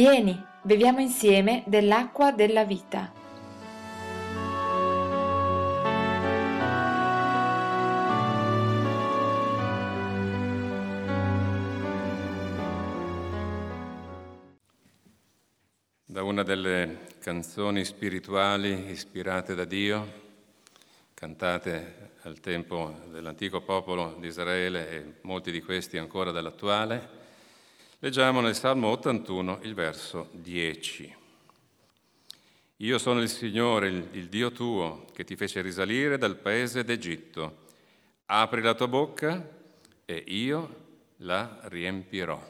Vieni, beviamo insieme dell'acqua della vita. Da una delle canzoni spirituali ispirate da Dio, cantate al tempo dell'antico popolo di Israele e molti di questi ancora dell'attuale, Leggiamo nel Salmo 81 il verso 10. Io sono il Signore, il, il Dio tuo, che ti fece risalire dal paese d'Egitto. Apri la tua bocca e io la riempirò.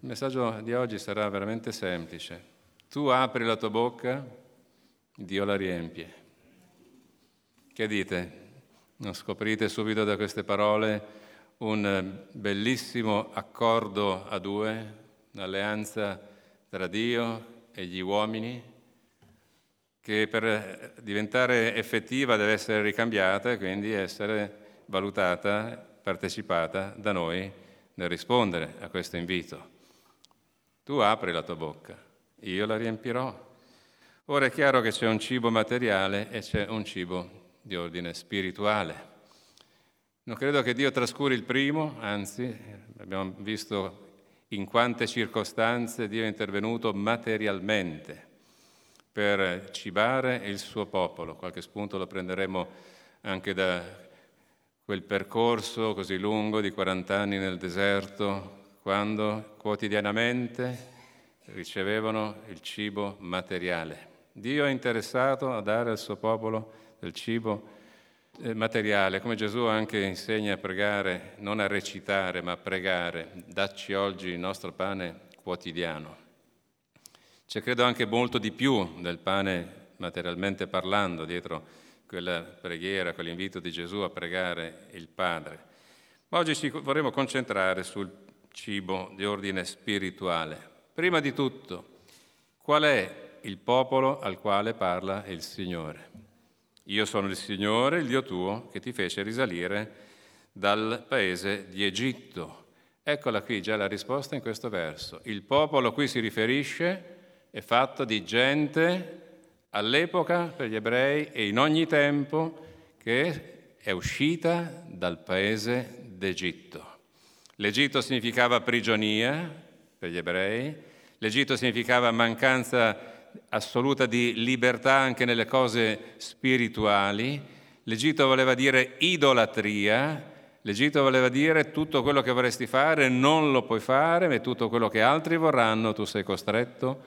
Il messaggio di oggi sarà veramente semplice. Tu apri la tua bocca, Dio la riempie. Che dite? Non scoprite subito da queste parole un bellissimo accordo a due, un'alleanza tra Dio e gli uomini, che per diventare effettiva deve essere ricambiata e quindi essere valutata, partecipata da noi nel rispondere a questo invito. Tu apri la tua bocca, io la riempirò. Ora è chiaro che c'è un cibo materiale e c'è un cibo di ordine spirituale. Non credo che Dio trascuri il primo, anzi abbiamo visto in quante circostanze Dio è intervenuto materialmente per cibare il suo popolo. Qualche spunto lo prenderemo anche da quel percorso così lungo di 40 anni nel deserto, quando quotidianamente ricevevano il cibo materiale. Dio è interessato a dare al suo popolo del cibo materiale materiale, come Gesù anche insegna a pregare, non a recitare, ma a pregare, dacci oggi il nostro pane quotidiano. C'è credo anche molto di più del pane materialmente parlando dietro quella preghiera, quell'invito di Gesù a pregare il Padre. Ma oggi ci vorremmo concentrare sul cibo di ordine spirituale. Prima di tutto, qual è il popolo al quale parla il Signore? Io sono il Signore, il Dio tuo, che ti fece risalire dal paese di Egitto. Eccola qui già la risposta in questo verso. Il popolo a cui si riferisce è fatto di gente all'epoca per gli ebrei e in ogni tempo che è uscita dal paese d'Egitto. L'Egitto significava prigionia per gli ebrei, l'Egitto significava mancanza assoluta di libertà anche nelle cose spirituali. L'Egitto voleva dire idolatria, l'Egitto voleva dire tutto quello che vorresti fare non lo puoi fare, ma tutto quello che altri vorranno tu sei costretto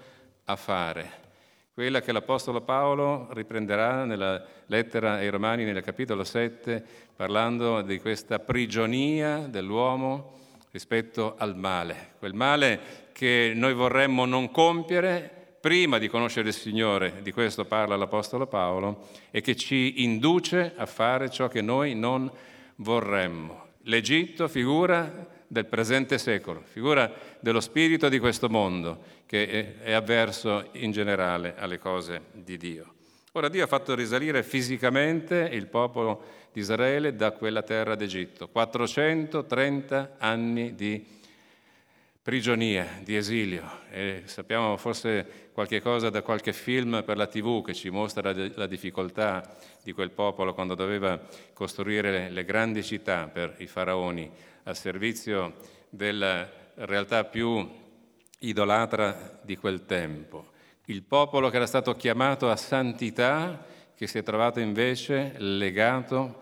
a fare. Quella che l'Apostolo Paolo riprenderà nella lettera ai Romani nel capitolo 7, parlando di questa prigionia dell'uomo rispetto al male, quel male che noi vorremmo non compiere, prima di conoscere il Signore, di questo parla l'Apostolo Paolo, e che ci induce a fare ciò che noi non vorremmo. L'Egitto figura del presente secolo, figura dello spirito di questo mondo che è avverso in generale alle cose di Dio. Ora Dio ha fatto risalire fisicamente il popolo di Israele da quella terra d'Egitto, 430 anni di prigionia, di esilio. E sappiamo forse qualche cosa da qualche film per la TV che ci mostra la difficoltà di quel popolo quando doveva costruire le grandi città per i faraoni al servizio della realtà più idolatra di quel tempo. Il popolo che era stato chiamato a santità, che si è trovato invece legato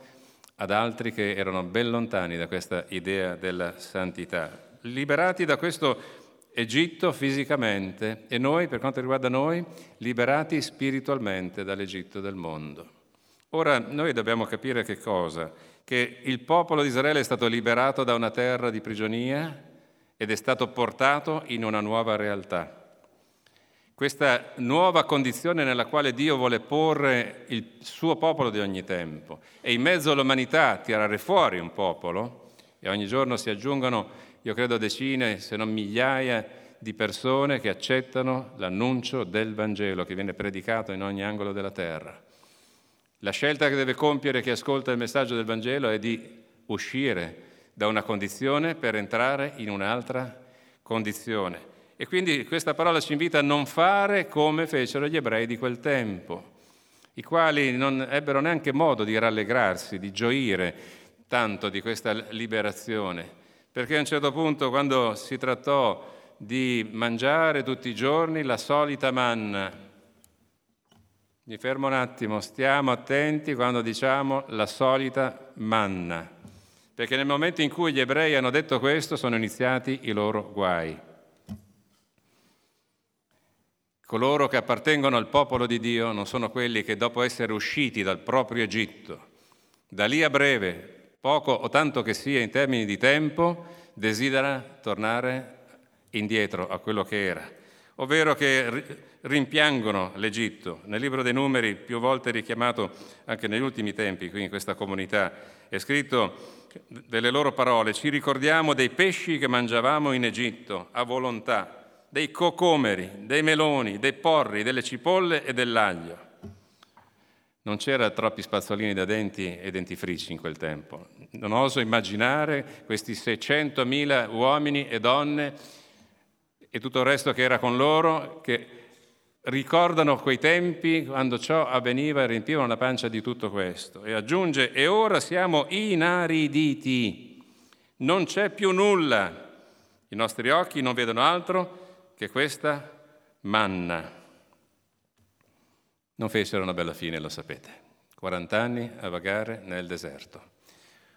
ad altri che erano ben lontani da questa idea della santità liberati da questo Egitto fisicamente e noi, per quanto riguarda noi, liberati spiritualmente dall'Egitto del mondo. Ora noi dobbiamo capire che cosa? Che il popolo di Israele è stato liberato da una terra di prigionia ed è stato portato in una nuova realtà. Questa nuova condizione nella quale Dio vuole porre il suo popolo di ogni tempo e in mezzo all'umanità tirare fuori un popolo e ogni giorno si aggiungono io credo decine, se non migliaia di persone che accettano l'annuncio del Vangelo che viene predicato in ogni angolo della terra. La scelta che deve compiere chi ascolta il messaggio del Vangelo è di uscire da una condizione per entrare in un'altra condizione. E quindi questa parola ci invita a non fare come fecero gli ebrei di quel tempo, i quali non ebbero neanche modo di rallegrarsi, di gioire tanto di questa liberazione, perché a un certo punto quando si trattò di mangiare tutti i giorni la solita manna, mi fermo un attimo, stiamo attenti quando diciamo la solita manna, perché nel momento in cui gli ebrei hanno detto questo sono iniziati i loro guai. Coloro che appartengono al popolo di Dio non sono quelli che dopo essere usciti dal proprio Egitto, da lì a breve, poco o tanto che sia in termini di tempo, desidera tornare indietro a quello che era, ovvero che rimpiangono l'Egitto. Nel libro dei numeri, più volte richiamato anche negli ultimi tempi qui in questa comunità, è scritto delle loro parole, ci ricordiamo dei pesci che mangiavamo in Egitto a volontà dei cocomeri, dei meloni, dei porri, delle cipolle e dell'aglio. Non c'era troppi spazzolini da denti e dentifrici in quel tempo. Non oso immaginare questi 600.000 uomini e donne e tutto il resto che era con loro che ricordano quei tempi quando ciò avveniva e riempivano la pancia di tutto questo. E aggiunge, e ora siamo inariditi, non c'è più nulla, i nostri occhi non vedono altro che questa manna non fecero una bella fine, lo sapete. 40 anni a vagare nel deserto.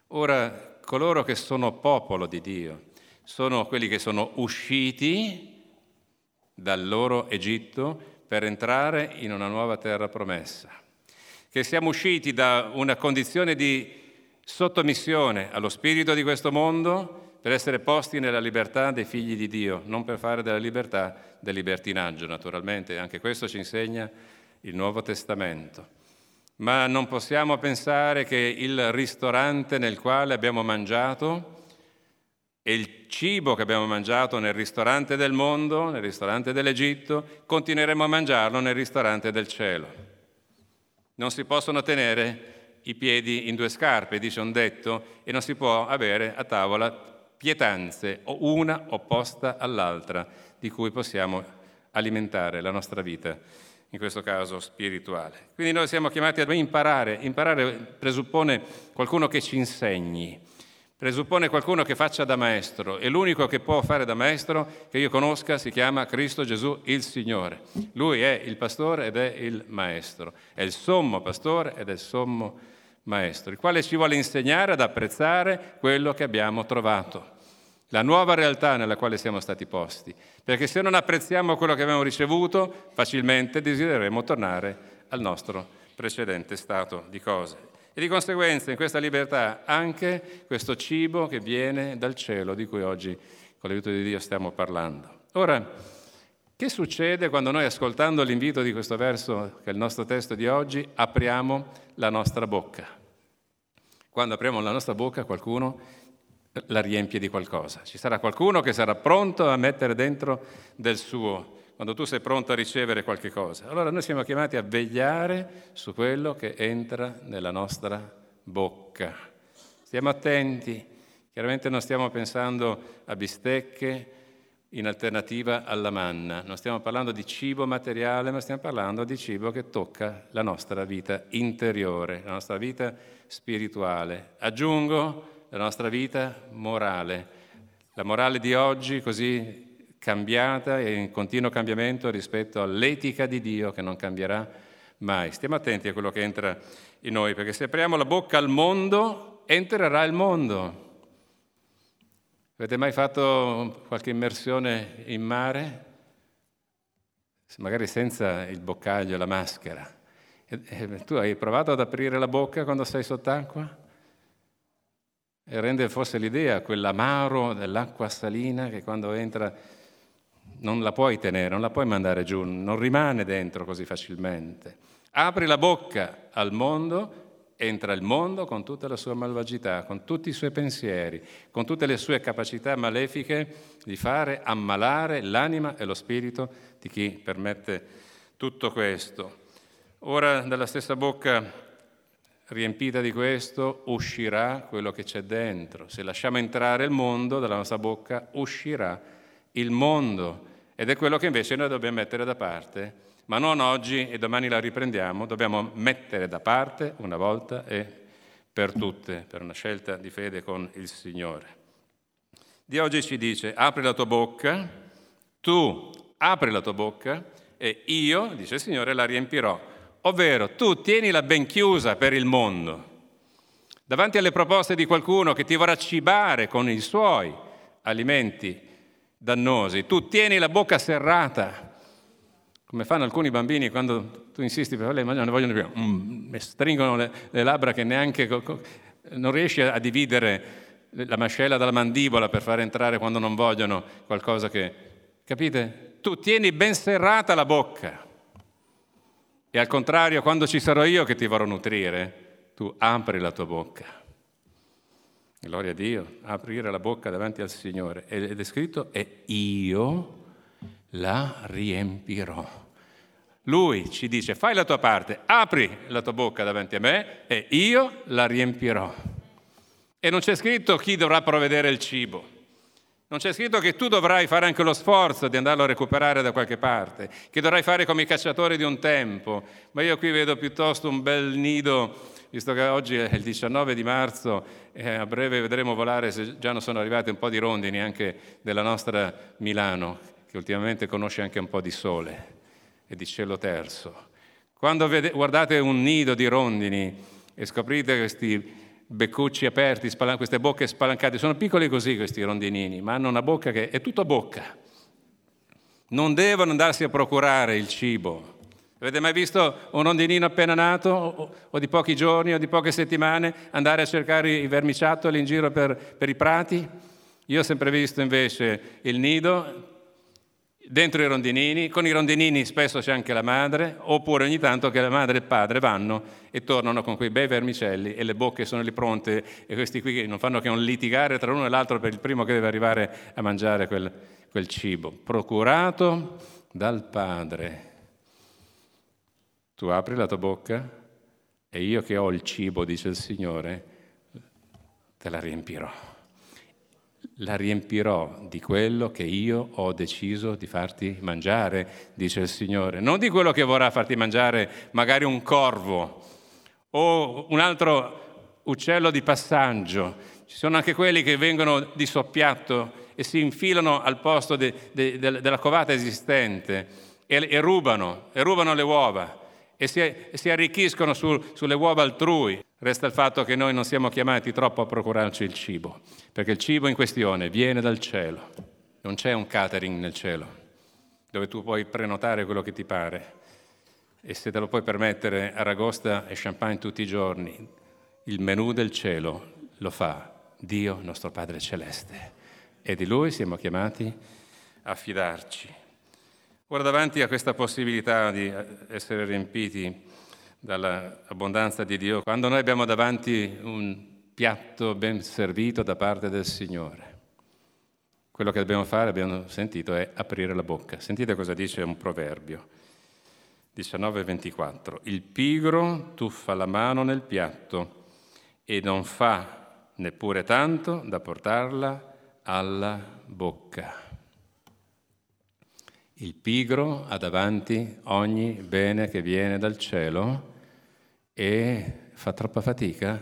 Ora, coloro che sono popolo di Dio sono quelli che sono usciti dal loro Egitto per entrare in una nuova terra promessa. Che siamo usciti da una condizione di sottomissione allo spirito di questo mondo per essere posti nella libertà dei figli di Dio, non per fare della libertà del libertinaggio, naturalmente, anche questo ci insegna il Nuovo Testamento. Ma non possiamo pensare che il ristorante nel quale abbiamo mangiato e il cibo che abbiamo mangiato nel ristorante del mondo, nel ristorante dell'Egitto, continueremo a mangiarlo nel ristorante del cielo. Non si possono tenere i piedi in due scarpe, dice un detto, e non si può avere a tavola pietanze, una opposta all'altra, di cui possiamo alimentare la nostra vita, in questo caso spirituale. Quindi noi siamo chiamati a imparare. Imparare presuppone qualcuno che ci insegni, presuppone qualcuno che faccia da maestro e l'unico che può fare da maestro che io conosca si chiama Cristo Gesù il Signore. Lui è il pastore ed è il maestro, è il sommo pastore ed è il sommo maestro il quale ci vuole insegnare ad apprezzare quello che abbiamo trovato, la nuova realtà nella quale siamo stati posti, perché se non apprezziamo quello che abbiamo ricevuto, facilmente desidereremo tornare al nostro precedente stato di cose. E di conseguenza in questa libertà anche questo cibo che viene dal cielo di cui oggi con l'aiuto di Dio stiamo parlando. Ora, che succede quando noi, ascoltando l'invito di questo verso, che è il nostro testo di oggi, apriamo la nostra bocca? Quando apriamo la nostra bocca qualcuno la riempie di qualcosa. Ci sarà qualcuno che sarà pronto a mettere dentro del suo, quando tu sei pronto a ricevere qualche cosa. Allora noi siamo chiamati a vegliare su quello che entra nella nostra bocca. Stiamo attenti, chiaramente non stiamo pensando a bistecche in alternativa alla manna, non stiamo parlando di cibo materiale, ma stiamo parlando di cibo che tocca la nostra vita interiore, la nostra vita spirituale. Aggiungo la nostra vita morale, la morale di oggi così cambiata e in continuo cambiamento rispetto all'etica di Dio che non cambierà mai. Stiamo attenti a quello che entra in noi, perché se apriamo la bocca al mondo, entrerà il mondo. Avete mai fatto qualche immersione in mare? Magari senza il boccaglio, la maschera. Tu hai provato ad aprire la bocca quando sei sott'acqua? E rende forse l'idea, quell'amaro dell'acqua salina che quando entra non la puoi tenere, non la puoi mandare giù, non rimane dentro così facilmente. Apri la bocca al mondo, entra il mondo con tutta la sua malvagità, con tutti i suoi pensieri, con tutte le sue capacità malefiche di fare ammalare l'anima e lo spirito di chi permette tutto questo. Ora dalla stessa bocca riempita di questo uscirà quello che c'è dentro. Se lasciamo entrare il mondo dalla nostra bocca, uscirà il mondo. ed è quello che invece noi dobbiamo mettere da parte, ma non oggi e domani la riprendiamo, dobbiamo mettere da parte una volta e per tutte, per una scelta di fede con il Signore. Di oggi ci dice, apri la tua bocca, tu apri la tua bocca e io, dice il Signore, la riempirò. Ovvero, tu tienila ben chiusa per il mondo. Davanti alle proposte di qualcuno che ti vorrà cibare con i suoi alimenti dannosi, tu tieni la bocca serrata, come fanno alcuni bambini quando tu insisti per lei mangiare, non vogliono più, mm, stringono le, le, labbra che neanche non riesci a dividere la mascella dalla mandibola per far entrare quando non vogliono qualcosa che... Capite? Tu tieni ben serrata la bocca. E al contrario, quando ci sarò io che ti vorrò nutrire, tu apri la tua bocca. Gloria a Dio, aprire la bocca davanti al Signore. Ed è scritto, e io la riempirò. Lui ci dice, fai la tua parte, apri la tua bocca davanti a me e io la riempirò. E non c'è scritto chi dovrà provvedere il cibo. Non c'è scritto che tu dovrai fare anche lo sforzo di andarlo a recuperare da qualche parte, che dovrai fare come i cacciatori di un tempo. Ma io qui vedo piuttosto un bel nido, visto che oggi è il 19 di marzo e a breve vedremo volare, se già non sono arrivate un po' di rondini anche della nostra Milano, che ultimamente conosce anche un po' di sole e di cielo terzo. Quando guardate un nido di rondini e scoprite questi beccucci aperti, queste bocche spalancate, sono piccoli così questi rondinini, ma hanno una bocca che è tutta bocca. Non devono andarsi a procurare il cibo. Avete mai visto un rondinino appena nato o, o di pochi giorni o di poche settimane andare a cercare i vermiciattoli in giro per, per i prati? Io ho sempre visto invece il nido dentro i rondinini, con i rondinini spesso c'è anche la madre, oppure ogni tanto che la madre e il padre vanno e tornano con quei bei vermicelli e le bocche sono lì pronte e questi qui non fanno che un litigare tra uno e l'altro per il primo che deve arrivare a mangiare quel, quel cibo, procurato dal padre. Tu apri la tua bocca e io che ho il cibo, dice il Signore, te la riempirò la riempirò di quello che io ho deciso di farti mangiare, dice il Signore. Non di quello che vorrà farti mangiare magari un corvo o un altro uccello di passaggio. Ci sono anche quelli che vengono di soppiatto e si infilano al posto de, de, de, della covata esistente e, e, rubano, e rubano le uova e si, arricchiscono sul, sulle uova altrui. Resta il fatto che noi non siamo chiamati troppo a procurarci il cibo, perché il cibo in questione viene dal cielo. Non c'è un catering nel cielo, dove tu puoi prenotare quello che ti pare e se te lo puoi permettere aragosta e champagne tutti i giorni, il menù del cielo lo fa Dio, nostro Padre Celeste. E di Lui siamo chiamati a fidarci. Ora davanti a questa possibilità di essere riempiti dall'abbondanza di Dio, quando noi abbiamo davanti un piatto ben servito da parte del Signore. Quello che dobbiamo fare, abbiamo sentito, è aprire la bocca. Sentite cosa dice un proverbio. 19:24. Il pigro tuffa la mano nel piatto e non fa neppure tanto da portarla alla bocca. Il pigro ha davanti ogni bene che viene dal cielo e fa troppa fatica,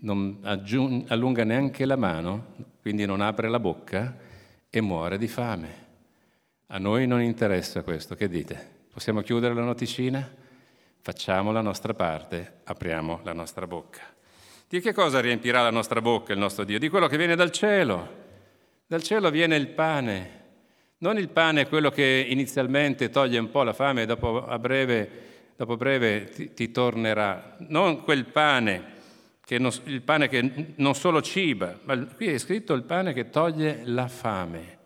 non aggiung- allunga neanche la mano, quindi non apre la bocca e muore di fame. A noi non interessa questo, che dite? Possiamo chiudere la noticina? Facciamo la nostra parte, apriamo la nostra bocca. Di che cosa riempirà la nostra bocca il nostro Dio? Di quello che viene dal cielo. Dal cielo viene il pane. Non il pane quello che inizialmente toglie un po' la fame e dopo a breve dopo breve ti, ti tornerà. Non quel pane, che non, il pane che non solo ciba, ma qui è scritto il pane che toglie la fame.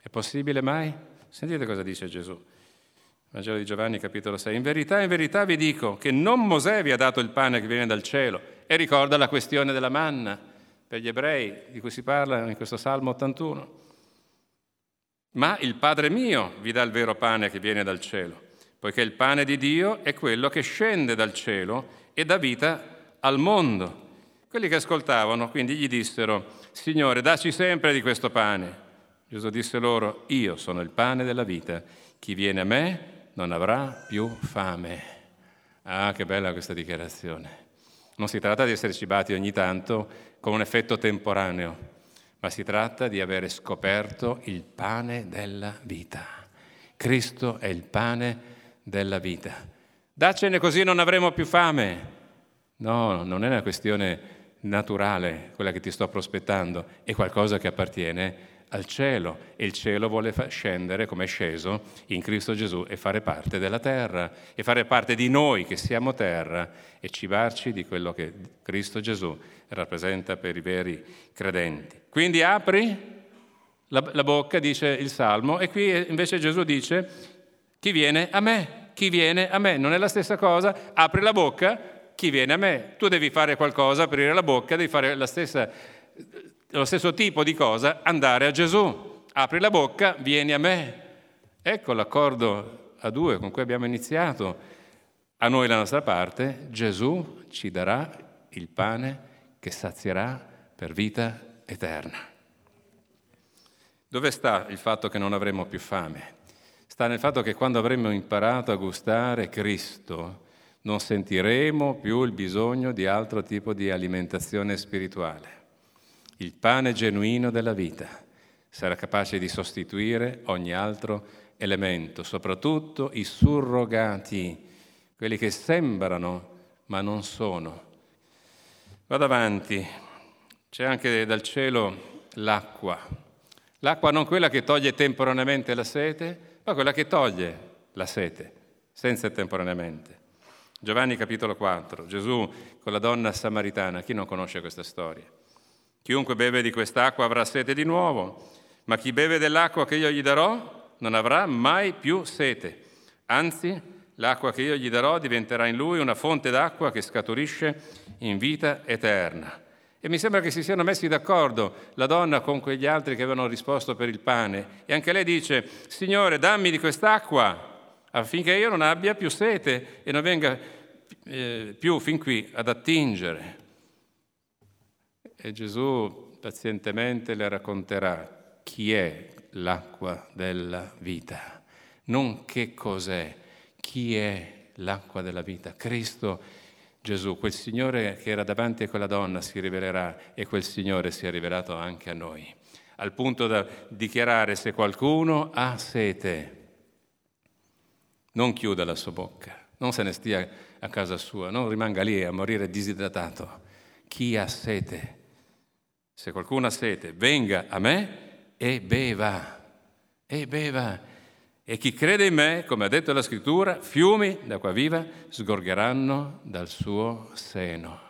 È possibile mai? Sentite cosa dice Gesù. Vangelo di Giovanni, capitolo 6. In verità, in verità vi dico che non Mosè vi ha dato il pane che viene dal cielo. E ricorda la questione della manna per gli ebrei, di cui si parla in questo Salmo 81. Ma il Padre mio vi dà il vero pane che viene dal cielo poiché il pane di Dio è quello che scende dal cielo e dà vita al mondo. Quelli che ascoltavano quindi gli dissero, Signore, dacci sempre di questo pane. Gesù disse loro, io sono il pane della vita, chi viene a me non avrà più fame. Ah, che bella questa dichiarazione. Non si tratta di essere cibati ogni tanto con un effetto temporaneo, ma si tratta di avere scoperto il pane della vita. Cristo è il pane della vita. Daccene così non avremo più fame. No, non è una questione naturale quella che ti sto prospettando, è qualcosa che appartiene al cielo. E il cielo vuole scendere come è sceso in Cristo Gesù e fare parte della terra e fare parte di noi che siamo terra e cibarci di quello che Cristo Gesù rappresenta per i veri credenti. Quindi apri la, la bocca, dice il Salmo, e qui invece Gesù dice chi viene a me, chi viene a me, non è la stessa cosa, apri la bocca, chi viene a me, tu devi fare qualcosa, aprire la bocca, devi fare la stessa lo stesso tipo di cosa, andare a Gesù. Apri la bocca, vieni a me. Ecco l'accordo a due con cui abbiamo iniziato. A noi la nostra parte, Gesù ci darà il pane che sazierà per vita eterna. Dove sta il fatto che non avremo più fame? Sta nel fatto che quando avremo imparato a gustare Cristo, non sentiremo più il bisogno di altro tipo di alimentazione spirituale. Il pane genuino della vita sarà capace di sostituire ogni altro elemento, soprattutto i surrogati, quelli che sembrano ma non sono. Vado avanti, c'è anche dal cielo l'acqua. L'acqua non quella che toglie temporaneamente la sete, ma quella che toglie la sete, senza temporaneamente. Giovanni capitolo 4, Gesù con la donna samaritana, chi non conosce questa storia? Chiunque beve di quest'acqua avrà sete di nuovo, ma chi beve dell'acqua che io gli darò non avrà mai più sete. Anzi, l'acqua che io gli darò diventerà in lui una fonte d'acqua che scaturisce in vita eterna. E mi sembra che si siano messi d'accordo la donna con quegli altri che avevano risposto per il pane. E anche lei dice, Signore, dammi di quest'acqua affinché io non abbia più sete e non venga eh, più fin qui ad attingere. E Gesù pazientemente le racconterà chi è l'acqua della vita, non che cos'è, chi è l'acqua della vita. Cristo Gesù, quel Signore che era davanti a quella donna si rivelerà e quel Signore si è rivelato anche a noi, al punto da dichiarare se qualcuno ha sete, non chiuda la sua bocca, non se ne stia a casa sua, non rimanga lì a morire disidratato. Chi ha sete se qualcuno ha sete, venga a me e beva, e beva. E chi crede in me, come ha detto la scrittura, fiumi d'acqua viva sgorgeranno dal suo seno.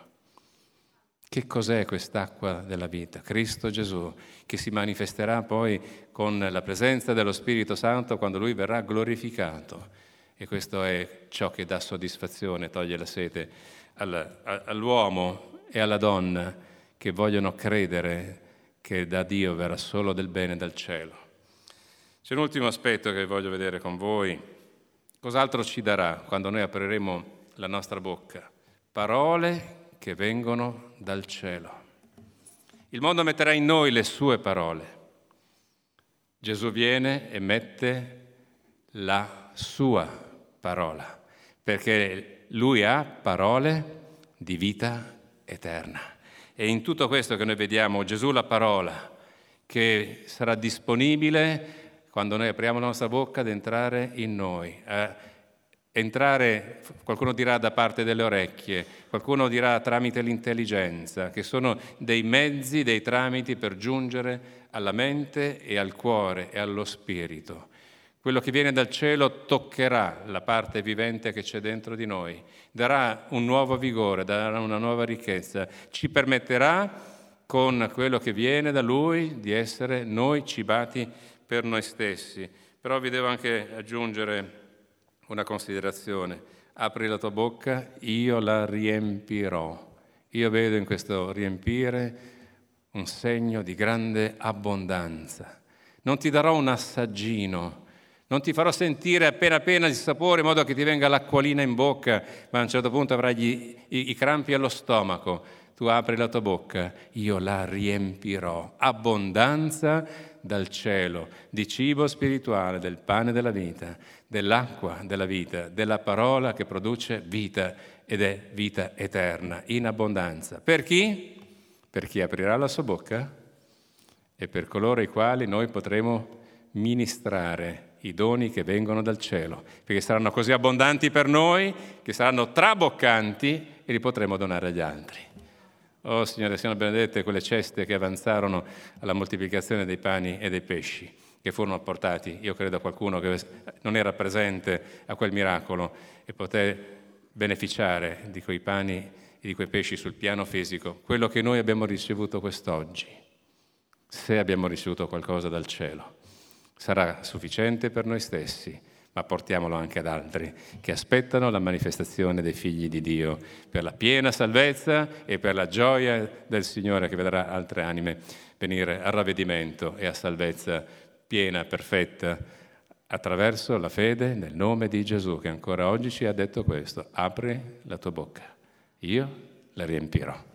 Che cos'è quest'acqua della vita? Cristo Gesù, che si manifesterà poi con la presenza dello Spirito Santo quando Lui verrà glorificato. E questo è ciò che dà soddisfazione, toglie la sete all'uomo e alla donna che vogliono credere che da Dio verrà solo del bene dal cielo. C'è un ultimo aspetto che voglio vedere con voi. Cos'altro ci darà quando noi apriremo la nostra bocca? Parole che vengono dal cielo. Il mondo metterà in noi le sue parole. Gesù viene e mette la sua parola, perché lui ha parole di vita eterna. E in tutto questo che noi vediamo Gesù la parola, che sarà disponibile quando noi apriamo la nostra bocca ad entrare in noi. Eh, entrare, qualcuno dirà da parte delle orecchie, qualcuno dirà tramite l'intelligenza, che sono dei mezzi, dei tramiti per giungere alla mente e al cuore e allo spirito. Quello che viene dal cielo toccherà la parte vivente che c'è dentro di noi, darà un nuovo vigore, darà una nuova ricchezza, ci permetterà con quello che viene da Lui di essere noi cibati per noi stessi. Però vi devo anche aggiungere una considerazione. Apri la tua bocca, io la riempirò. Io vedo in questo riempire un segno di grande abbondanza. Non ti darò un assaggino non ti farò sentire appena appena il sapore in modo che ti venga l'acquolina in bocca, ma a un certo punto avrai gli, i, i crampi allo stomaco. tu apri la tua bocca, io la riempirò. Abbondanza dal cielo, di cibo spirituale, del pane della vita, dell'acqua della vita, della parola che produce vita ed è vita eterna, in abbondanza. Per chi? Per chi aprirà la sua bocca e per coloro i quali noi potremo ministrare i doni che vengono dal cielo, perché saranno così abbondanti per noi che saranno traboccanti e li potremo donare agli altri. Oh Signore, siano benedette quelle ceste che avanzarono alla moltiplicazione dei pani e dei pesci, che furono apportati, io credo, a qualcuno che non era presente a quel miracolo e poté beneficiare di quei pani e di quei pesci sul piano fisico, quello che noi abbiamo ricevuto quest'oggi, se abbiamo ricevuto qualcosa dal cielo sarà sufficiente per noi stessi, ma portiamolo anche ad altri che aspettano la manifestazione dei figli di Dio per la piena salvezza e per la gioia del Signore che vedrà altre anime venire a ravvedimento e a salvezza piena, perfetta, attraverso la fede nel nome di Gesù che ancora oggi ci ha detto questo, apri la tua bocca, io la riempirò.